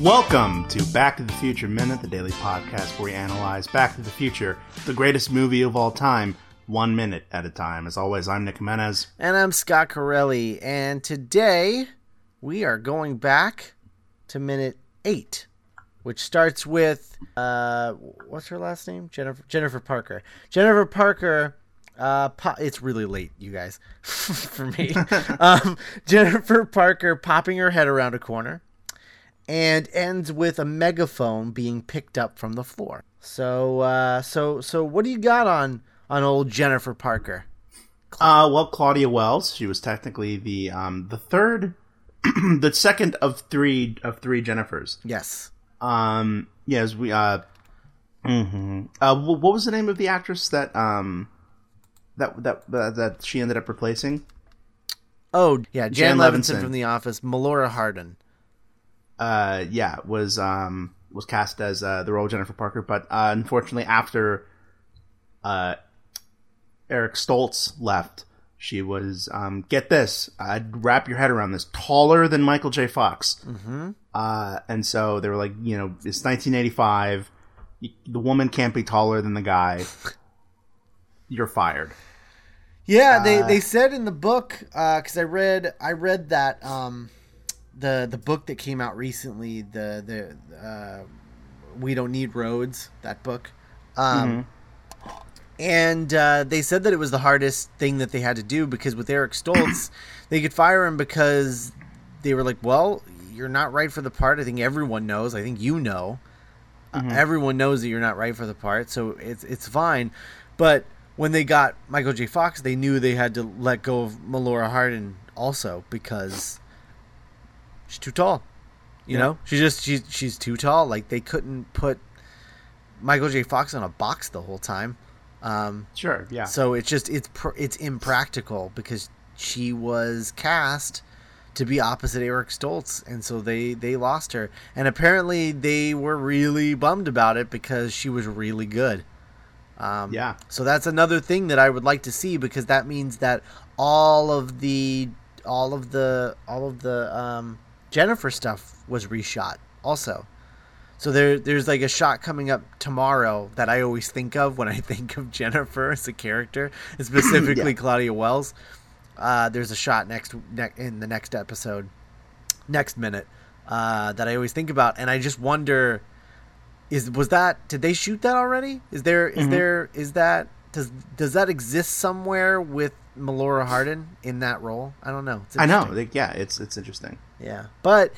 Welcome to Back to the Future Minute, the daily podcast where we analyze Back to the Future, the greatest movie of all time, one minute at a time. As always, I'm Nick Jimenez. And I'm Scott Corelli. And today we are going back to minute eight, which starts with uh, what's her last name? Jennifer Jennifer Parker. Jennifer Parker. Uh, po- it's really late, you guys, for me. um, Jennifer Parker popping her head around a corner, and ends with a megaphone being picked up from the floor. So, uh, so, so, what do you got on on old Jennifer Parker? Uh, well, Claudia Wells. She was technically the um, the third, the second of three of three Jennifers. Yes. Um, yes, we. Uh, Mm-hmm. uh, what was the name of the actress that um, that that that, that she ended up replacing? Oh, yeah, Jan, Jan Levinson, Levinson. from The Office, Melora Hardin. Uh, yeah, was um, was cast as uh, the role of Jennifer Parker, but uh, unfortunately, after uh, Eric Stoltz left, she was um, get this, I'd wrap your head around this, taller than Michael J. Fox, mm-hmm. uh, and so they were like, you know, it's 1985, the woman can't be taller than the guy, you're fired. Yeah, they, they said in the book because I read I read that um, the the book that came out recently the the uh, we don't need roads that book, um, and uh, they said that it was the hardest thing that they had to do because with Eric Stoltz they could fire him because they were like, well, you're not right for the part. I think everyone knows. I think you know. Uh, everyone knows that you're not right for the part, so it's it's fine. But when they got Michael J. Fox, they knew they had to let go of Melora Hardin also because too tall. You Yeah. know, she's just she's she's too tall. Like they couldn't put Michael J. Fox on a box the whole time. Um, Sure, yeah. so it's just it's pr- it's impractical because she was cast to be opposite Eric Stoltz, and so they they lost her. And apparently they were really bummed about it because she was really good. Um, Yeah. So that's another thing that I would like to see because that means that all of the all of the all of the um, Jennifer stuff was reshot also. So there, there's like a shot coming up tomorrow that I always think of when I think of Jennifer as a character, specifically Yeah. Claudia Wells. Uh, there's a shot next ne- in the next episode, next minute, uh, that I always think about, and I just wonder, is was that did they shoot that already? Is there is Mhm. there is that does does that exist somewhere with Melora Hardin in that role? I don't know. It's I know, like, yeah, it's it's interesting. Yeah, but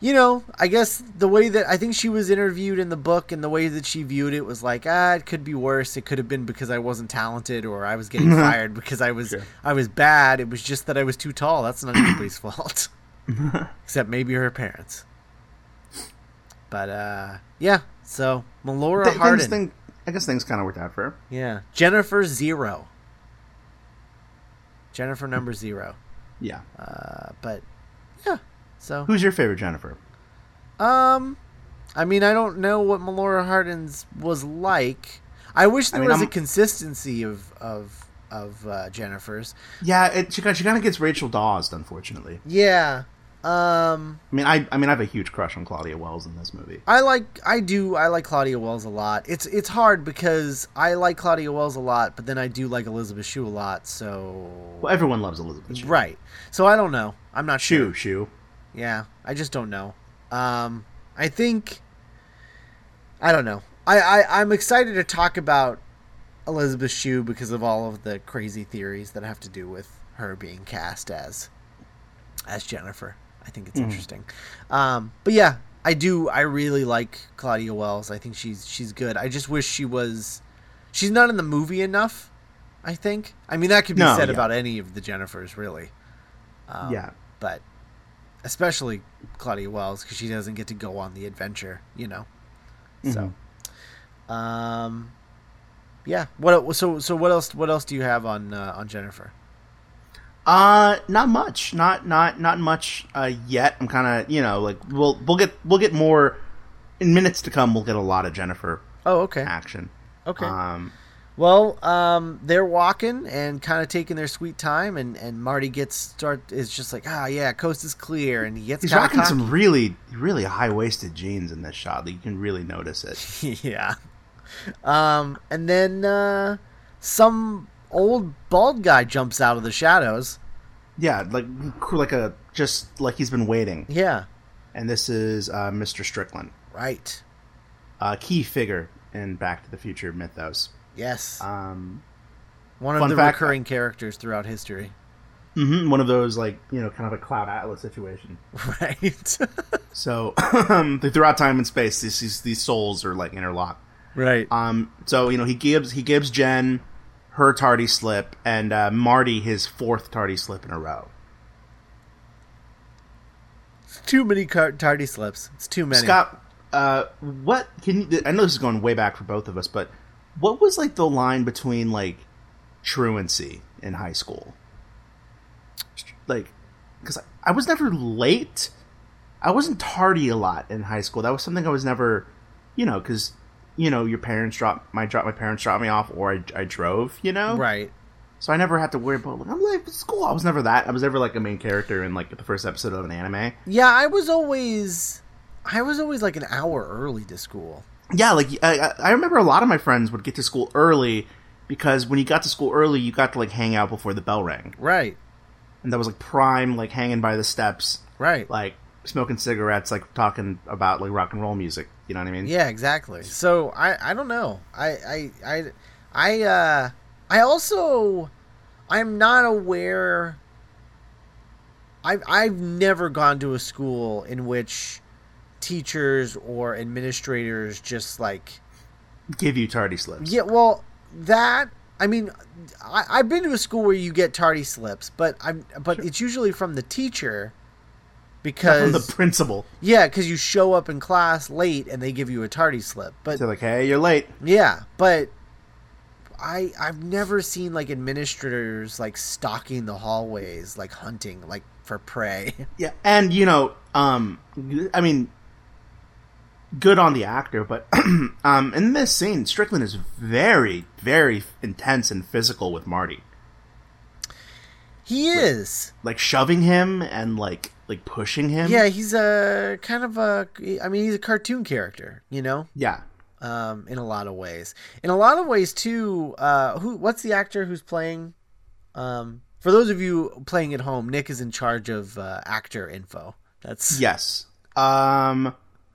you know, I guess the way that I think she was interviewed in the book and the way that she viewed it was like, ah, it could be worse. It could have been because I wasn't talented or I was getting fired because I was Sure. I was bad. It was just that I was too tall. That's not anybody's fault, except maybe her parents. But uh, yeah. So Melora Th- Hardin, thing, I guess things kind of worked out for her. yeah, Jennifer Zero, Jennifer number zero. Yeah. Uh, but yeah, so Who's your favorite Jennifer? Um, I mean, I don't know what Melora Hardin's was like. I wish there mean, was a I'm- consistency of of of uh, Jennifer's. Yeah, it, she, kind- she kind of gets Rachel Dawes, unfortunately. Yeah. Um, I mean, I I mean, I have a huge crush on Claudia Wells in this movie. I like I do I like Claudia Wells a lot. It's it's hard because I like Claudia Wells a lot, but then I do like Elizabeth Shue a lot. So Well, everyone loves Elizabeth. Shue. right. So I don't know. I'm not Shue, sure. Shue. Yeah, I just don't know. Um, I think I don't know. I, I I'm excited to talk about Elizabeth Shue because of all of the crazy theories that have to do with her being cast as as Jennifer. I think it's interesting. Um, but yeah, I do. I really like Claudia Wells. I think she's she's good. I just wish she was. She's not in the movie enough. I think. I mean, that could be No, said yeah. about any of the Jennifers, really. Um, yeah. but especially Claudia Wells because she doesn't get to go on the adventure, you know. So, um, yeah. What so so what else what else do you have on uh, on Jennifer? Uh, not much. Not not not much uh, yet. I'm kind of you know like we'll we'll get we'll get more in minutes to come. We'll get a lot of Jennifer Oh, okay, action. okay. Um, Well, um, they're walking and kind of taking their sweet time, and, and Marty gets start is just like, ah, yeah, coast is clear, and he gets He's rocking cocky. some really, really high waisted jeans in this shot. Like, you can really notice it. yeah. Um, and then uh, some old bald guy jumps out of the shadows. Yeah, like like a just like he's been waiting. Yeah, And this is uh, Mr. Strickland, right. a key figure in Back to the Future mythos. Yes, Um, one of the fact- recurring characters throughout history. mhm, one of those like you know, kind of a Cloud Atlas situation. Right. So throughout time and space, these these, these souls are like interlocked. right. Um, so you know he gives he gives Jen her tardy slip and uh, Marty his fourth tardy slip in a row. It's too many car- tardy slips. It's too many. Scott, uh, what can you? I know this is going way back for both of us, but what was like the line between like truancy in high school? Like, because I, I was never late. I wasn't tardy a lot in high school. That was something I was never, you know, because you know your parents drop my drop my parents dropped me off or I, I drove, you know, Right. So I never had to worry about like I'm for school. I was never that. I was never like a main character in like the first episode of an anime. Yeah, I was always, I was always like an hour early to school. Yeah, like I, I- remember a lot of my friends would get to school early because when you got to school early, you got to like hang out before the bell rang, Right. and that was like prime, like hanging by the steps, Right. like smoking cigarettes, like talking about like rock and roll music. You know what I mean? Yeah, exactly. So I, I don't know. I, I, I, I, uh, I also, I'm not aware. I've, I've never gone to a school in which teachers or administrators just like, Give you tardy slips. yeah, well, that, I mean, I, I've been to a school where you get tardy slips, but I'm, but it's usually from the teacher From because the principal. yeah, because you show up in class late and they give you a tardy slip. But They're like, "Hey, you're late." yeah, but I I've never seen like administrators like stalking the hallways, like hunting, like for prey. Yeah, and you know, um, I mean, good on the actor, but um, in this scene, Strickland is very, very intense and physical with Marty, He is. like shoving him and like like pushing him. Yeah, he's a kind of a. I mean, he's a cartoon character, you know, yeah. um, in a lot of ways. In a lot of ways too. Uh, who? What's the actor who's playing? Um, for those of you playing at home, Nick is in charge of uh, actor info. That's Yes. Um,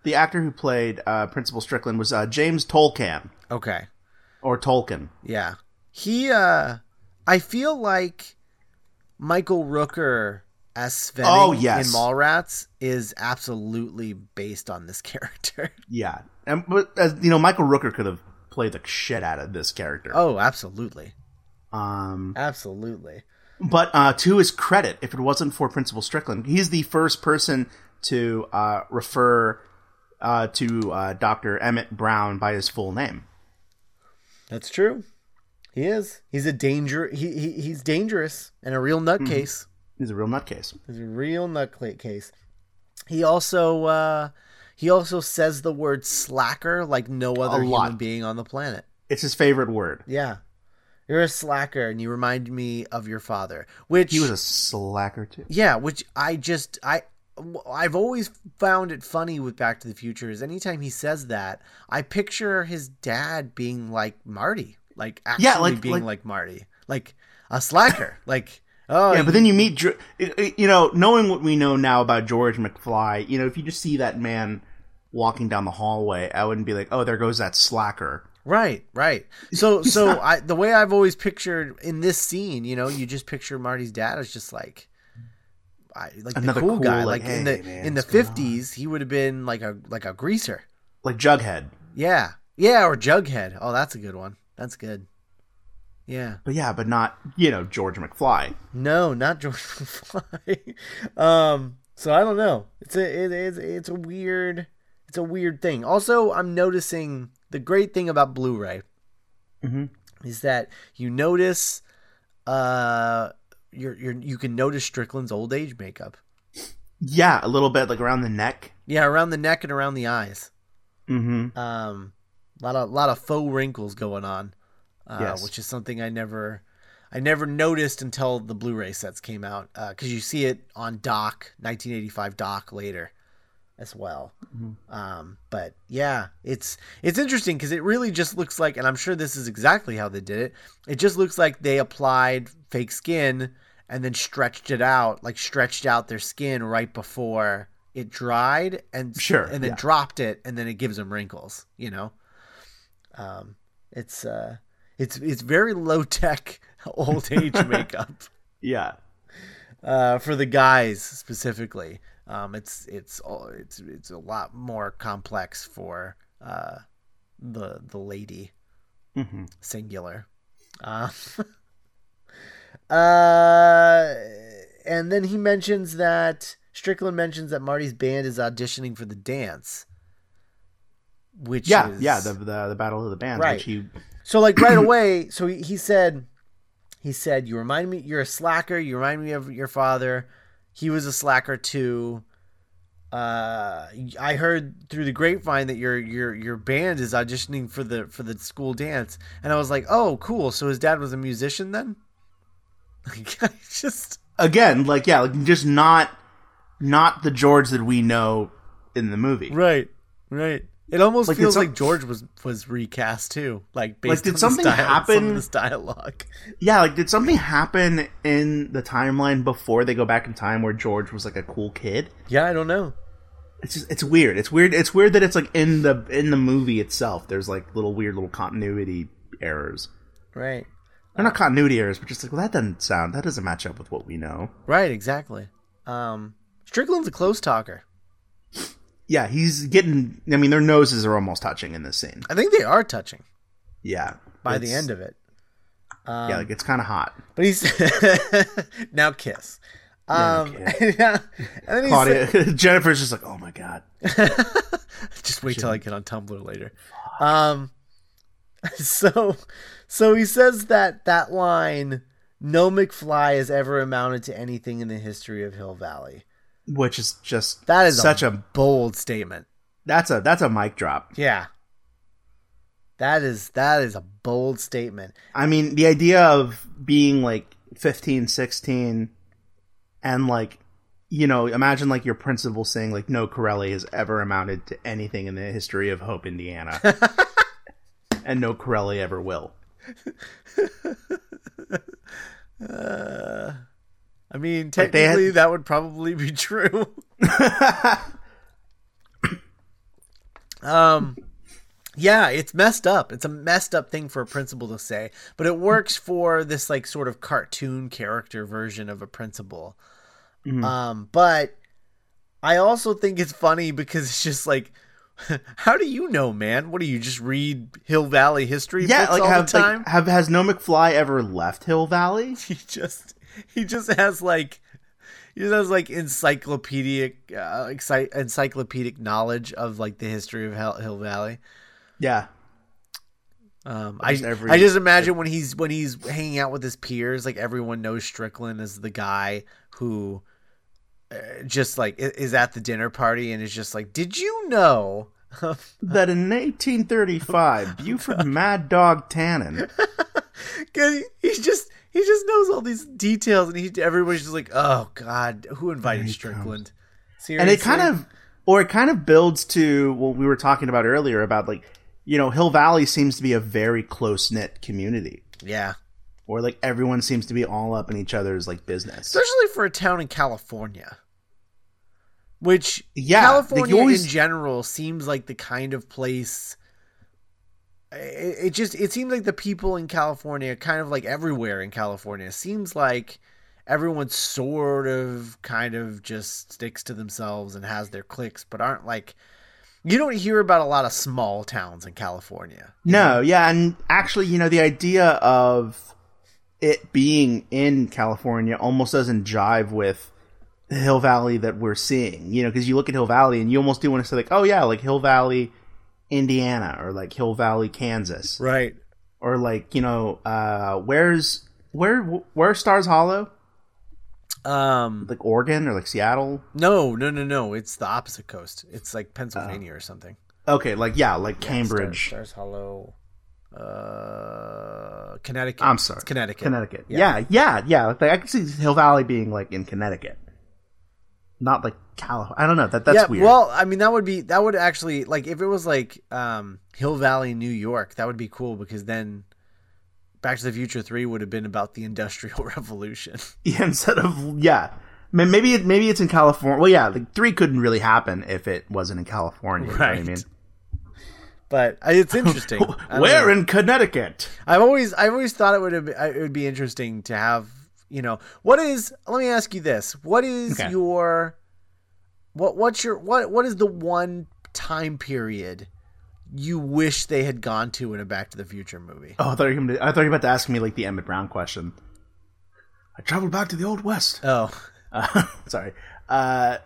the actor who played uh, Principal Strickland was uh, James Tolkan okay. or Tolkien. Yeah. He uh I feel like Michael Rooker as Sven Oh, yes. in Mallrats is absolutely based on this character. Yeah, and but as you know, Michael Rooker could have played the shit out of this character. oh, absolutely. Um, Absolutely. But uh, to his credit, if it wasn't for Principal Strickland, he's the first person to uh, refer uh, to uh, Dr. Emmett Brown by his full name. That's true. He is. He's a danger he, he he's dangerous and a real nutcase. He's a real nutcase. He's a real nutcase. He also uh he also says the word slacker like no other human being on the planet. It's his favorite word. Yeah. You're a slacker and you remind me of your father. Which He was a slacker too. Yeah, which I just I I've always found it funny with Back to the Future is anytime he says that, I picture his dad being like Marty, like actually Yeah, like- being like- like, Marty, like a slacker, like oh Yeah, but then you meet, Dr- it- it- you know, knowing what we know now about George McFly, you know, if you just see that man walking down the hallway, I wouldn't be like, oh, there goes that slacker. right, right. So so I the way I've always pictured in this scene, you know, you just picture Marty's dad as just like. I, like Another the cool, cool, guy, like, like, in the man, in the what's going on?" fifties, he would have been like a like a greaser. Like Jughead. Yeah. Yeah, or Jughead. Oh, that's a good one. That's good. Yeah. But yeah, but not, you know, George McFly. No, not George McFly. um, so I don't know. It's a it is it's a weird it's a weird thing. Also, I'm noticing the great thing about Blu-ray Mhm. is that you notice uh you're, you're you can notice Strickland's old age makeup. Yeah, a little bit like around the neck. Yeah, around the neck and around the eyes. Mm-hmm. Um, a lot of lot of faux wrinkles going on. uh, Yes. which is something I never I never noticed until the Blu-ray sets came out because you see it on Doc 1985 Doc later as well. Um, but yeah, it's it's interesting because it really just looks like, and I'm sure this is exactly how they did it. It just looks like they applied fake skin and then stretched it out, like stretched out their skin right before it dried, and Sure, and then yeah. dropped it, and then it gives them wrinkles. You know, um, it's uh, it's it's very low tech old age makeup Yeah. uh, for the guys specifically. Um, it's it's all it's it's a lot more complex for uh, the the lady hmm singular. Uh, uh, and then he mentions that Strickland mentions that Marty's band is auditioning for the dance, which Yeah, is, yeah. The, the the battle of the bands, Right. which he so like right away, so he, he said, he said, "You remind me, you're a slacker. You remind me of your father. He was a slacker too." Uh, I heard through the grapevine that your your your band is auditioning for the for the school dance, and I was like, "Oh, cool! So his dad was a musician then." Like, I just again, like yeah, like just not not the George that we know in the movie. right, right. It almost Like, feels like George was was recast too, like based Like, did something style, Some happen- of this dialogue. Yeah, like did something happen in the timeline before they go back in time where George was like a cool kid? Yeah, I don't know. It's just it's weird. It's weird. It's weird that it's like in the in the movie itself. There's like little weird little continuity errors. Right. They're not continuity errors, but just like well, that doesn't sound that doesn't match up with what we know. Right, exactly. Um, Strickland's a close talker. Yeah, he's getting. I mean, their noses are almost touching in this scene. I think they are touching Yeah, by the end of it. Um, yeah, like it's kind of hot. but he's now kiss. Um, yeah, and then Claudia, said, Jennifer's just like, oh my god. just wait till I get on Tumblr later. Um, so, so he says that that line, "No McFly has ever amounted to anything in the history of Hill Valley." Which is just That is such a, a bold statement. that's a that's a mic drop. Yeah, that is that is a bold statement. I mean, the idea of being like 15, 16 and like you know, imagine like your principal saying like no Corelli has ever amounted to anything in the history of Hope, Indiana. and no Corelli ever will. Uh, I mean, they had- technically, that would probably be true. um, yeah, it's messed up. It's a messed up thing for a principal to say, but it works for this like sort of cartoon character version of a principal. Mhm. Um, but I also think it's funny because it's just like. How do you know, man? What do you just read Hill Valley history yeah, like all have the time? like have has no McFly ever left Hill Valley? he just he just has like he just has like encyclopedic uh, exci- encyclopedic knowledge of like the history of Hill, Hill Valley. Yeah. Um, I Just every- I just imagine when he's when he's hanging out with his peers, like everyone knows Strickland as the guy who uh, just like is at the dinner party and is just like, did you know? That in 1835, Buford Mad Dog Tannen. Cause he, he just he just knows all these details, and he everybody's just like, oh god, who invited Strickland? and it kind of or it kind of builds to what we were talking about earlier about like you know hill valley seems to be a very close knit community yeah. or like everyone seems to be all up in each other's like business especially for a town in California. Which Yeah, California always- in general seems like the kind of place. It, it just it seems like the people in California, kind of like everywhere in California, seems like everyone sort of kind of just sticks to themselves and has their cliques, but aren't like. You don't hear about a lot of small towns in California. no yeah and actually you know the idea of it being in california almost doesn't jive with the hill valley that we're seeing you know because you look at hill valley and you almost do want to say like oh yeah like hill valley indiana or like hill valley kansas Right. or like you know uh where's where where stars hollow Um. like oregon or like seattle No, no, no, no. It's the opposite coast. It's like. Pennsylvania or something. okay like yeah like cambridge Stars, Stars Hollow. Uh, Connecticut. I'm sorry, It's Connecticut. Connecticut. Yeah, yeah, yeah. Like, I can see Hill Valley being like in Connecticut, not like California. I don't know. That that's yeah, weird. well, I mean, that would be that would actually like if it was like um, Hill Valley, New York, that would be cool because then Back to the Future Three would have been about the Industrial Revolution. yeah, instead of yeah. Maybe it, maybe it's in California. Well, yeah, like three couldn't really happen if it wasn't in California. You know I mean, But it's interesting. Where know. in Connecticut? I've always I've always thought it would have, it would be interesting to have you know what is let me ask you this what is Okay. your what what's your what what is the one time period you wish they had gone to in a Back to the Future movie? Oh, I thought you were, gonna, I thought you were about to ask me like the Emmett Brown question. I traveled back to the old west. Oh, Uh, sorry. Uh,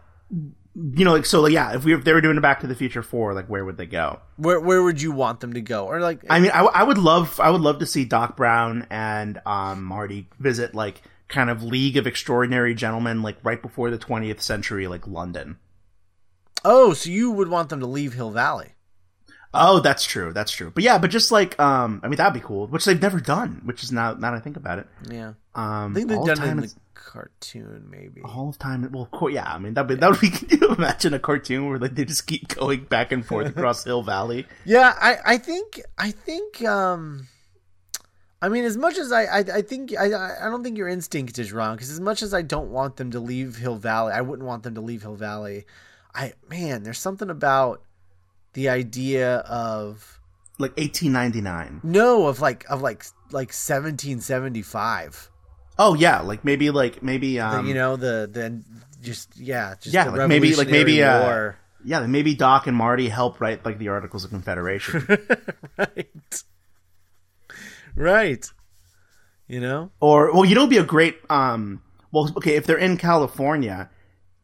you know, like so, like yeah. If we if they were doing a Back to the Future four, like where would they go? where where would you want them to go? Or like I mean, I, I would love I would love to see Doc Brown and um, Marty visit like kind of League of Extraordinary Gentlemen, like right before the twentieth century, like London. oh, so you would want them to leave Hill Valley? Oh, that's true. That's true. But yeah, but just like um, I mean, that'd be cool. Which they've never done. Which is now now that I think about it. Yeah, Um, I think they've all done of it in the cartoon, maybe. All of time. Well, of course, yeah. I mean, that would be that would be. Can you imagine a cartoon where like they just keep going back and forth across Hill Valley? Yeah, I, I think I think um I mean as much as I I, I think I I don't think your instinct is wrong because as much as I don't want them to leave Hill Valley, I wouldn't want them to leave Hill Valley. I man, there's something about the idea of Like eighteen ninety nine. no of like of like like 1775. Oh yeah, like maybe like maybe um the, you know the the just yeah just Yeah, the like maybe- like maybe, uh, yeah maybe Doc and Marty help write like the Articles of Confederation. right right you know or well, you know, be a great um. Well, okay, if they're in California,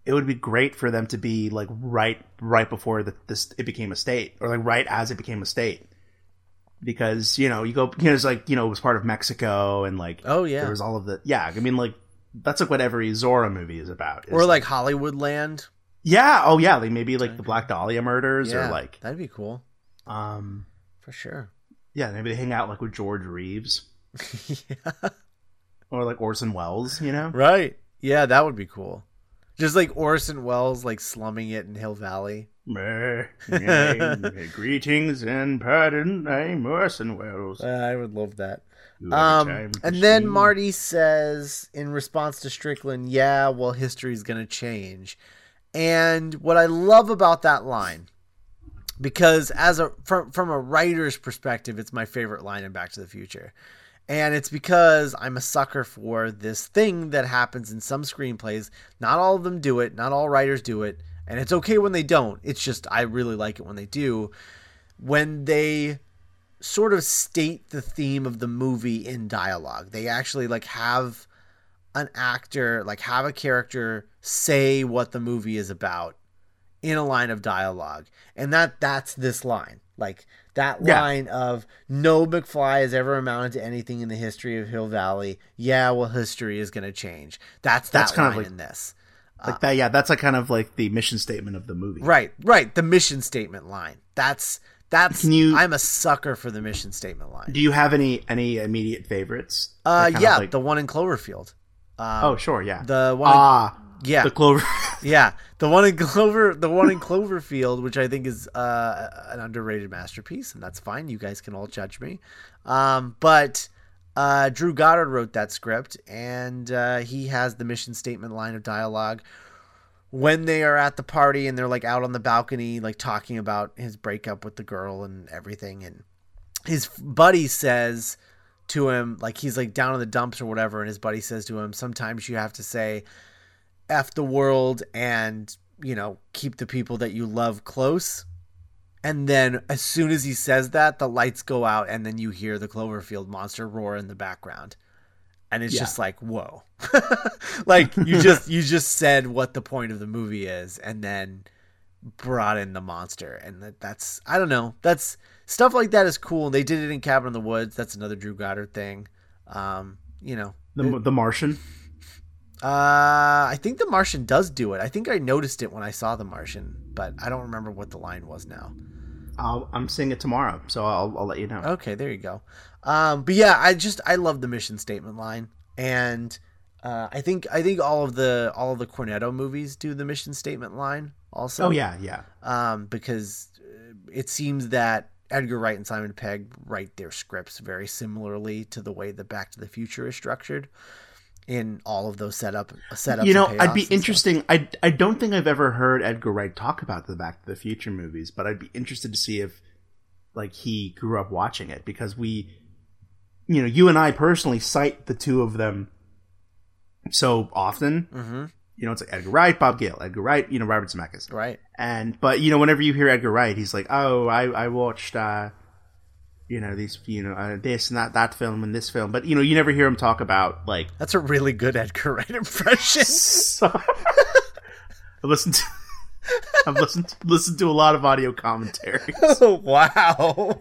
it would be great for them to be like right right before the, this it became a state, or like right as it became a state, because you know you go you know it's like you know it was part of Mexico and like oh yeah there was all of the yeah. I mean like that's like what every Zorro movie is about. is or like Hollywoodland. yeah, oh yeah, like maybe like the Black Dahlia murders Yeah, or like that'd be cool um for sure. Yeah maybe they hang out like with George Reeves yeah. or like Orson Welles, you know. Right. Yeah, that would be cool. Just like Orson Welles, like slumming it in Hill Valley. Greetings and pardon, I'm Orson Welles. Uh, I would love that. Um, and then Marty says in response to Strickland, "Yeah, well, history's going to change." And what I love about that line, because as a from from a writer's perspective, it's my favorite line in Back to the Future, and it's because I'm a sucker for this thing that happens in some screenplays. Not all of them do it. Not all writers do it, and it's okay when they don't. It's just I really like it when they do. When they sort of state the theme of the movie in dialogue. They actually like have an actor, like have a character say what the movie is about in a line of dialogue. And that that's this line. Like that Yeah. line of no McFly has ever amounted to anything in the history of Hill Valley. Yeah, well history is gonna change. That's that That's kind of like- in this. like that. Yeah, that's like kind of like the mission statement of the movie. Right, right. The mission statement line. That's that's Can you- I'm a sucker for the mission statement line. Do you have any any immediate favorites? Uh, Like, kind of yeah, like- the one in Cloverfield. Um, oh, sure, yeah. the one. in- ah, yeah, the Clover. yeah, the one in Clover, the one in Cloverfield, which I think is uh, an underrated masterpiece, and that's fine. You guys can all judge me, um, but uh, Drew Goddard wrote that script, and uh, he has the mission statement line of dialogue when they are at the party and they're like out on the balcony, like talking about his breakup with the girl and everything, and his buddy says to him, like he's like down in the dumps or whatever, and his buddy says to him, sometimes you have to say F the world and, you know, keep the people that you love close. And then as soon as he says that, the lights go out and then you hear the Cloverfield monster roar in the background. And it's Yeah. just like, whoa. like you just you just said what the point of the movie is and then brought in the monster and that, that's I don't know. That's stuff like that is cool. They did it in Cabin in the Woods. That's another Drew Goddard thing. Um, you know, the the Martian. Uh, I think The Martian does do it. I think I noticed it when I saw The Martian, but I don't remember what the line was now. i am seeing it tomorrow, so I'll, I'll let you know. Okay, there you go. Um, but yeah, I just I love the mission statement line, and uh, I think I think all of the all of the Cornetto movies do the mission statement line also. Oh yeah, yeah. Um, because it seems that Edgar Wright and Simon Pegg write their scripts very similarly to the way the Back to the Future is structured in all of those setup setups. You know, I'd be interesting. I I don't think I've ever heard Edgar Wright talk about the Back to the Future movies, but I'd be interested to see if like he grew up watching it because we, you know, you and I personally cite the two of them so often. Mm-hmm. You know, it's like Edgar Wright, Bob Gale, Edgar Wright, you know, Robert Zemeckis. Right. And, but, you know, whenever you hear Edgar Wright, he's like, oh, I, I watched, uh, you know, these, you know, uh, this and that, that film and this film. But, you know, you never hear him talk about, like. That's a really good Edgar Wright impression. I listened to. I've listened to, listened to a lot of audio commentaries. Oh, wow.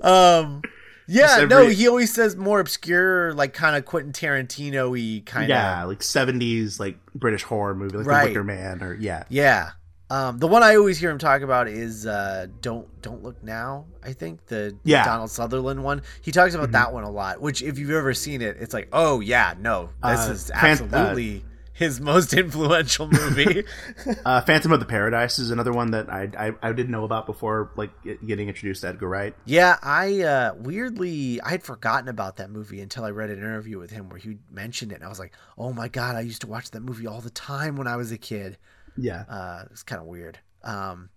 um, yeah, every, no, he always says more obscure, like kind of Quentin Tarantino y kind of. Yeah, like 70s, like British horror movie, like right. The Wicker Man, or yeah. Yeah. Um, the one I always hear him talk about is uh, "Don't Don't Look Now." I think the yeah. Donald Sutherland one. He talks about mm-hmm. that one a lot. Which, if you've ever seen it, it's like, oh yeah, no, this uh, is absolutely. Uh, his most influential movie. uh, Phantom of the Paradise is another one that I, I, I didn't know about before, like getting introduced to Edgar Wright. Yeah, I uh, weirdly I had forgotten about that movie until I read an interview with him where he mentioned it, and I was like, oh my god, I used to watch that movie all the time when I was a kid. Yeah, uh, it's kind of weird. Um,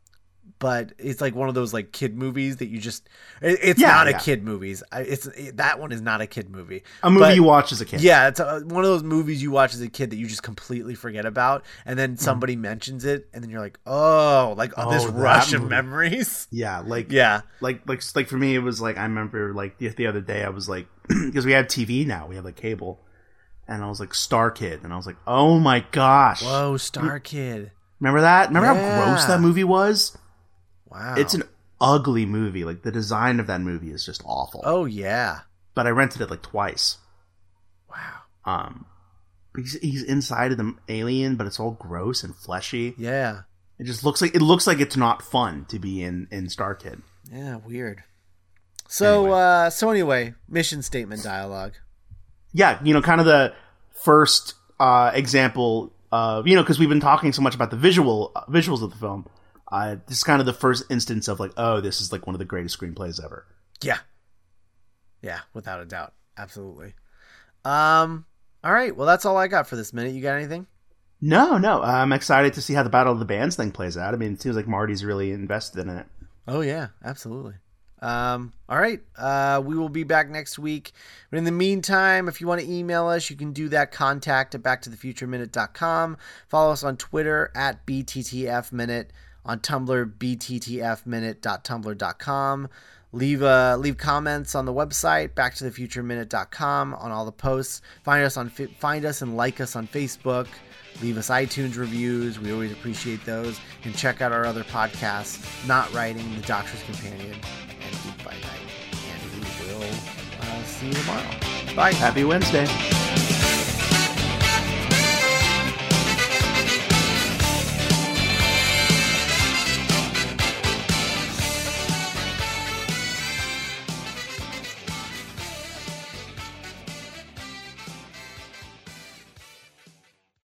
but it's like one of those like kid movies that you just it, it's yeah, not yeah. a kid movies it's it, that one is not a kid movie a movie but, you watch as a kid yeah it's a, one of those movies you watch as a kid that you just completely forget about and then mm-hmm. somebody mm. mentions it and then you're like oh like oh, this rush movie. of memories yeah like yeah like like like for me it was like i remember like the, the other day i was like because we have tv now we have like cable and i was like star kid and i was like oh my gosh whoa star kid remember that remember yeah. how gross that movie was Wow. It's an ugly movie. Like the design of that movie is just awful. Oh yeah. But I rented it like twice. Wow. Um he's, he's inside of the alien, but it's all gross and fleshy. Yeah. It just looks like it looks like it's not fun to be in in Star Kid. Yeah, weird. So anyway. uh so anyway, mission statement dialogue. Yeah, you know, kind of the first uh example of you know because we've been talking so much about the visual uh, visuals of the film uh, this is kind of the first instance of like, oh, this is like one of the greatest screenplays ever. Yeah, yeah, without a doubt, absolutely. Um, all right, well, that's all I got for this minute. You got anything? No, no. I'm excited to see how the Battle of the Bands thing plays out. I mean, it seems like Marty's really invested in it. Oh yeah, absolutely. Um, all right. Uh, we will be back next week. But in the meantime, if you want to email us, you can do that. Contact at backtothefutureminute.com. Follow us on Twitter at BTTFminute on Tumblr, bttfminute.tumblr.com. Leave uh, leave comments on the website, backtothefutureminute.com, on all the posts. Find us on find us and like us on Facebook. Leave us iTunes reviews. We always appreciate those. And check out our other podcasts, Not Writing, The Doctor's Companion, and Geek by Night. And we will uh, see you tomorrow. Bye. Happy Wednesday.